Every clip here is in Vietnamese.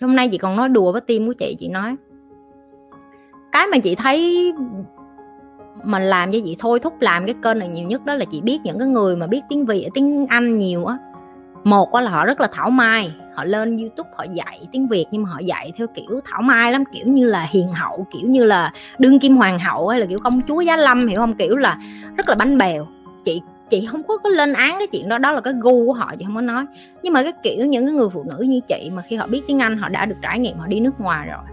hôm nay chị còn nói đùa với tim của chị chị nói. Cái mà chị thấy mà làm cho chị thôi, thúc làm cái kênh này nhiều nhất đó là chị biết những cái người mà biết tiếng việt, tiếng anh nhiều á. Một là họ rất là thảo mai, họ lên youtube họ dạy tiếng việt nhưng mà họ dạy theo kiểu thảo mai lắm, kiểu như là hiền hậu, kiểu như là đương kim hoàng hậu hay là kiểu công chúa giá lâm, hiểu không? Kiểu là rất là bánh bèo. Chị chị không có, có lên án cái chuyện đó đó là cái gu của họ chị không có nói. Nhưng mà cái kiểu những cái người phụ nữ như chị mà khi họ biết tiếng anh họ đã được trải nghiệm họ đi nước ngoài rồi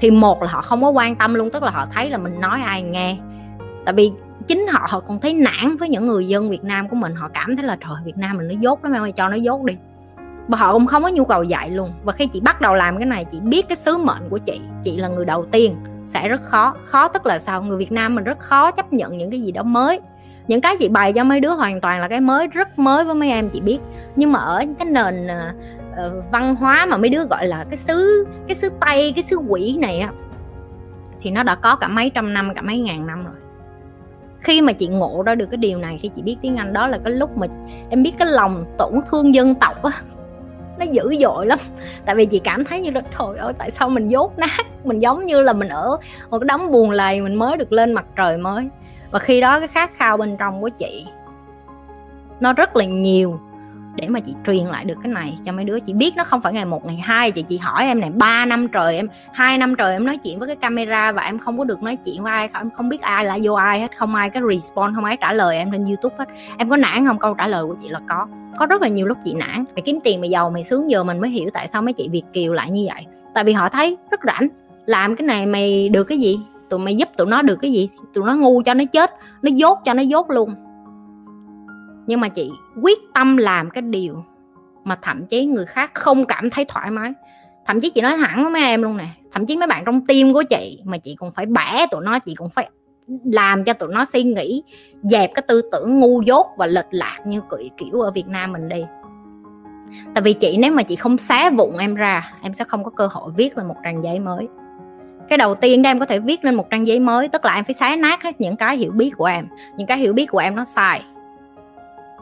thì một là họ không có quan tâm luôn tức là họ thấy là mình nói ai nghe. Tại vì chính họ họ còn thấy nản với những người dân Việt Nam của mình họ cảm thấy là trời Việt Nam mình nó dốt lắm em cho nó dốt đi. Và họ cũng không có nhu cầu dạy luôn. Và khi chị bắt đầu làm cái này chị biết cái sứ mệnh của chị chị là người đầu tiên sẽ rất khó. Khó tức là sao? Người Việt Nam mình rất khó chấp nhận những cái gì đó mới những cái chị bày cho mấy đứa hoàn toàn là cái mới rất mới với mấy em chị biết. Nhưng mà ở cái nền uh, văn hóa mà mấy đứa gọi là cái xứ cái xứ tây cái xứ quỷ này á thì nó đã có cả mấy trăm năm cả mấy ngàn năm rồi. Khi mà chị ngộ ra được cái điều này khi chị biết tiếng anh đó là cái lúc mà em biết cái lòng tổn thương dân tộc á nó dữ dội lắm. Tại vì chị cảm thấy như là trời ơi tại sao mình dốt nát? Mình giống như là mình ở một cái đống buồn lầy mình mới được lên mặt trời mới và khi đó cái khát khao bên trong của chị, nó rất là nhiều để mà chị truyền lại được cái này cho mấy đứa. Chị biết nó không phải ngày một, ngày hai. Chị chị hỏi em này, ba năm trời em, hai năm trời em nói chuyện với cái camera và em không có được nói chuyện với ai em không biết ai là vô ai hết, không ai cái response không ai trả lời em trên youtube hết. Em có nản không? Câu trả lời của chị là có. Có rất là nhiều lúc chị nản. Mày kiếm tiền, mày giàu, mày sướng giờ mình mới hiểu tại sao mấy chị việt kiều lại như vậy. Tại vì họ thấy rất rảnh. Làm cái này mày được cái gì? Tụi mày giúp tụi nó được cái gì? Tụi nó ngu cho nó chết, nó dốt cho nó dốt luôn. Nhưng mà chị quyết tâm làm cái điều mà thậm chí người khác không cảm thấy thoải mái. Thậm chí chị nói thẳng với mấy em luôn nè, thậm chí mấy bạn trong tim của chị mà chị còn phải bẻ tụi nó, chị cũng phải làm cho tụi nó suy nghĩ, dẹp cái tư tưởng ngu dốt và lệch lạc như kiểu ở Việt Nam mình đi. Tại vì chị, nếu mà chị không xé vụn em ra, em sẽ không có cơ hội viết lên một trang giấy mới cái đầu tiên đó em có thể viết lên một trang giấy mới, tức là em phải xé nát hết những cái hiểu biết của em. Những cái hiểu biết của em nó sai.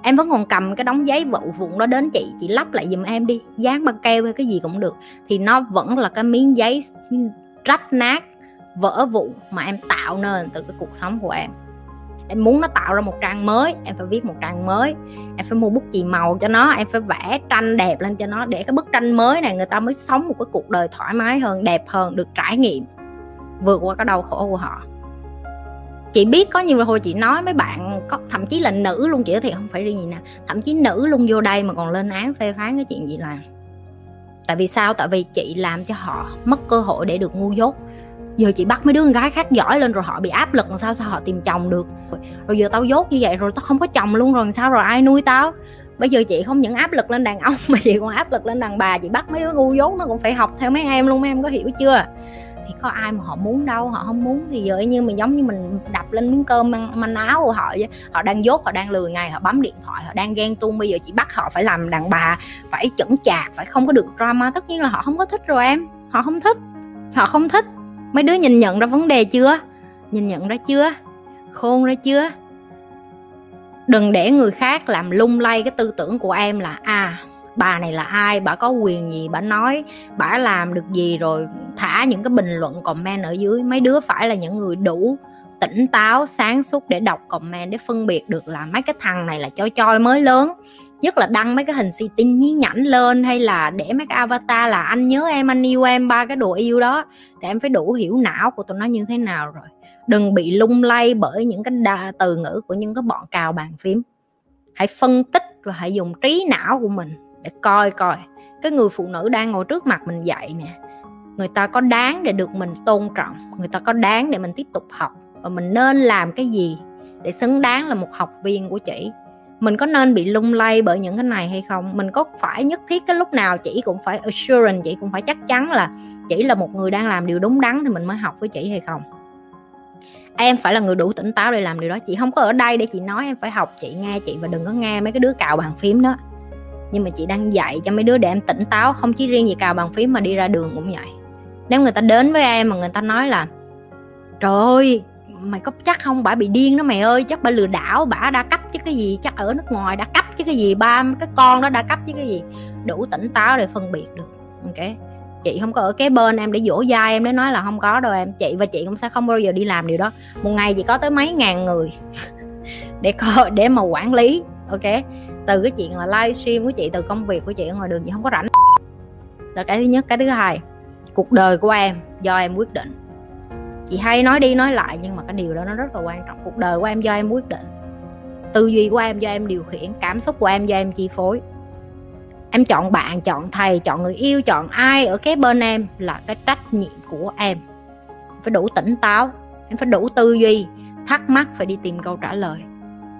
Em vẫn còn cầm cái đống giấy vụn vụn đó đến chị chị lắp lại giùm em đi. Dán băng keo hay cái gì cũng được. Thì nó vẫn là cái miếng giấy rách nát, vỡ vụn mà em tạo nên từ cái cuộc sống của em. Em muốn nó tạo ra một trang mới, em phải viết một trang mới. Em phải mua bút chì màu cho nó, em phải vẽ tranh đẹp lên cho nó để cái bức tranh mới này người ta mới sống một cái cuộc đời thoải mái hơn, đẹp hơn, được trải nghiệm vượt qua cái đau khổ của họ. Chị biết có nhiều hồi chị nói mấy bạn có, thậm chí là nữ luôn chị thì không phải riêng gì nè. Thậm chí nữ luôn vô đây mà còn lên án, phê phán cái chuyện gì làm tại vì sao? Tại vì chị làm cho họ mất cơ hội để được ngu dốt. Giờ chị bắt mấy đứa con gái khác giỏi lên rồi họ bị áp lực, làm sao sao họ tìm chồng được? Rồi giờ tao dốt như vậy rồi tao không có chồng luôn rồi sao rồi ai nuôi tao? Bây giờ chị không những áp lực lên đàn ông mà chị còn áp lực lên đàn bà. Chị bắt mấy đứa ngu dốt nó cũng phải học theo mấy em luôn, mấy em có hiểu chưa? Thì có ai mà họ muốn đâu họ không muốn thì giờ như mình giống như mình đập lên miếng cơm manh, manh áo của họ vậy. Họ đang dốt họ đang lười ngày họ bấm điện thoại họ đang ghen tuông. Bây giờ chị bắt họ phải làm đàn bà phải chững chạc phải không có được drama. Tất nhiên là họ không có thích rồi em. Họ không thích. Họ không thích. Mấy đứa nhìn nhận ra vấn đề chưa? Nhìn nhận ra chưa? Khôn ra chưa? Đừng để người khác làm lung lay cái tư tưởng của em là à bà này là ai bà có quyền gì bà nói bà làm được gì rồi thả những cái bình luận comment ở dưới. Mấy đứa phải là những người đủ tỉnh táo sáng suốt để đọc comment để phân biệt được là mấy cái thằng này là choi choi mới lớn. Nhất là đăng mấy cái hình xì tin nhí nhảnh lên hay là để mấy cái avatar là anh nhớ em anh yêu em ba cái đồ yêu đó. Thì em phải đủ hiểu não của tụi nó như thế nào rồi. Đừng bị lung lay bởi những cái đa, từ ngữ của những cái bọn cào bàn phím. Hãy phân tích và hãy dùng trí não của mình để coi coi. Cái người phụ nữ đang ngồi trước mặt mình dạy nè người ta có đáng để được mình tôn trọng, người ta có đáng để mình tiếp tục học. Và mình nên làm cái gì để xứng đáng là một học viên của chị? Mình có nên bị lung lay bởi những cái này hay không? Mình có phải nhất thiết cái lúc nào chị cũng phải assurance, chị cũng phải chắc chắn là chỉ là một người đang làm điều đúng đắn thì mình mới học với chị hay không? Em phải là người đủ tỉnh táo để làm điều đó. Chị không có ở đây để chị nói em phải học, chị nghe chị và đừng có nghe mấy cái đứa cào bàn phím đó. Nhưng mà chị đang dạy cho mấy đứa để em tỉnh táo, không chỉ riêng gì cào bàn phím mà đi ra đường cũng vậy nếu người ta đến với em mà người ta nói là, trời ơi, mày có chắc không? Bả bị điên đó mày ơi, chắc bả lừa đảo, bả đa cấp chứ cái gì, chắc ở nước ngoài đã cấp chứ cái gì, ba cái con đó đa cấp chứ cái gì. Đủ tỉnh táo để phân biệt được. Ok. Chị không có ở kế bên em để dỗ dai em, để nói là không có đâu em. Chị và chị cũng sẽ không bao giờ đi làm điều đó. Một ngày chị có tới mấy ngàn người để có để mà quản lý. Ok. Từ cái chuyện là livestream của chị, từ công việc của chị ở ngoài đường chị không có rảnh. Là cái thứ nhất. Cái thứ hai cuộc đời của em do em quyết định. Chị hay nói đi nói lại nhưng mà cái điều đó nó rất là quan trọng. Cuộc đời của em do em quyết định. Tư duy của em do em điều khiển. Cảm xúc của em do em chi phối. Em chọn bạn, chọn thầy, chọn người yêu, chọn ai ở cái bên em là cái trách nhiệm của em. Phải đủ tỉnh táo. Em phải đủ tư duy. Thắc mắc phải đi tìm câu trả lời.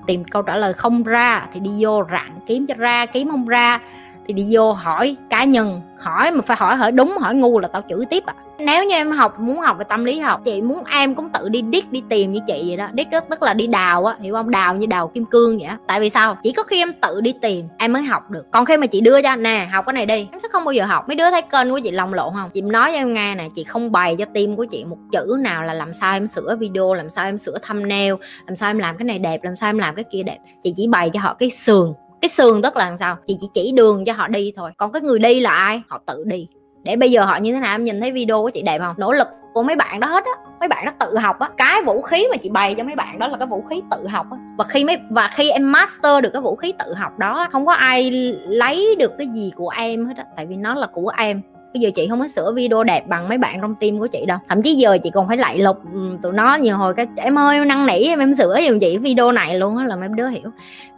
Tìm câu trả lời không ra thì đi vô rạng kiếm cho ra, kiếm không ra thì đi vô hỏi cá nhân, hỏi mà phải hỏi hỏi đúng, hỏi ngu là tao chửi tiếp à. Nếu như em học, muốn học về tâm lý học, chị muốn em cũng tự đi đít đi tìm như chị vậy đó. Đít tức là đi đào á, hiểu không? Đào như đào kim cương vậy á. Tại vì sao? Chỉ có khi em tự đi tìm, em mới học được. Còn khi mà chị đưa cho nè, học cái này đi, em sẽ không bao giờ học. Mấy đứa thấy kênh của chị lồng lộn không? Chị nói cho em nghe nè, chị không bày cho tim của chị một chữ nào là làm sao em sửa video, làm sao em sửa thumbnail, làm sao em làm cái này đẹp, làm sao em làm cái kia đẹp. Chị chỉ bày cho họ cái sườn cái sườn tức là làm sao? Chị chỉ chỉ đường cho họ đi thôi. Còn cái người đi là ai? Họ tự đi. Để bây giờ họ như thế nào? Em nhìn thấy video của chị đẹp không? Nỗ lực của mấy bạn đó hết á. Mấy bạn đó tự học á. Cái vũ khí mà chị bày cho mấy bạn đó là cái vũ khí tự học á. Và khi mấy, và khi em master được cái vũ khí tự học đó, không có ai lấy được cái gì của em hết á. Tại vì nó là của em bây giờ chị không có sửa video đẹp bằng mấy bạn trong team của chị đâu. Thậm chí giờ chị còn phải lại lục ừ, tụi nó nhiều hồi cái, em ơi năn nỉ em em sửa giùm chị video này luôn á. Là mấy đứa hiểu.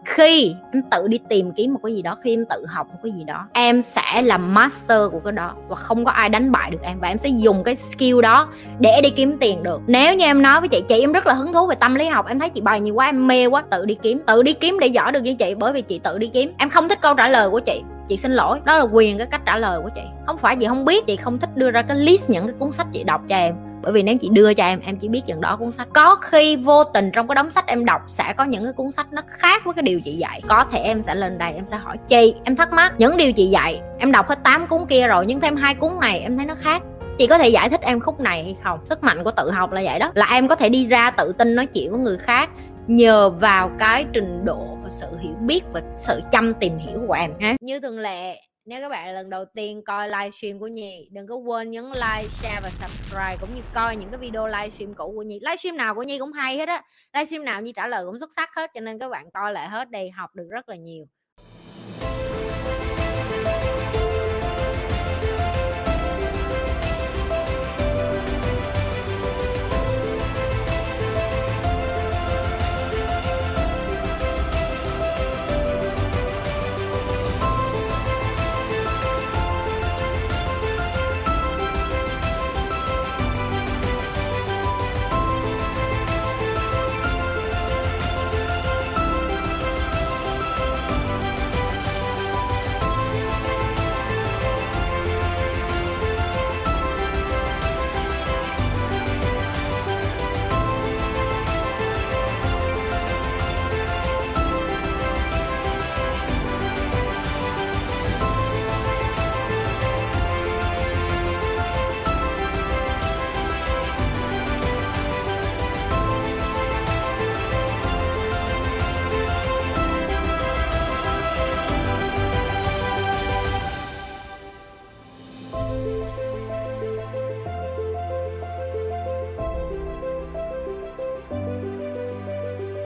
Khi em tự đi tìm kiếm một cái gì đó, khi em tự học một cái gì đó, em sẽ làm master của cái đó và không có ai đánh bại được em và em sẽ dùng cái skill đó để đi kiếm tiền được. Nếu như em nói với chị chị em rất là hứng thú về tâm lý học, em thấy chị bài nhiều quá, em mê quá, tự đi kiếm, tự đi kiếm để giỏi được với chị bởi vì chị tự đi kiếm. Em không thích câu trả lời của chị chị xin lỗi. Đó là quyền cái cách trả lời của chị. Không phải chị không biết, chị không thích đưa ra cái list những cái cuốn sách chị đọc cho em. Bởi vì nếu chị đưa cho em em chỉ biết chừng đó cuốn sách. Có khi vô tình trong cái đống sách em đọc sẽ có những cái cuốn sách nó khác với cái điều chị dạy. Có thể em sẽ lên đây em sẽ hỏi, chị, em thắc mắc những điều chị dạy, em đọc hết 8 cuốn kia rồi, nhưng thêm hai cuốn này em thấy nó khác. Chị có thể giải thích em khúc này hay không? Sức mạnh của tự học là vậy đó. Là em có thể đi ra tự tin nói chuyện với người khác nhờ vào cái trình độ sự hiểu biết và sự chăm tìm hiểu của em. Ha như thường lệ nếu các bạn là lần đầu tiên coi livestream của Nhi Đừng có quên nhấn like, share và subscribe Cũng như coi những cái video livestream cũ của Nhi Livestream nào của Nhi cũng hay hết á. Livestream nào Nhi trả lời cũng xuất sắc hết Cho nên các bạn coi lại hết đây học được rất là nhiều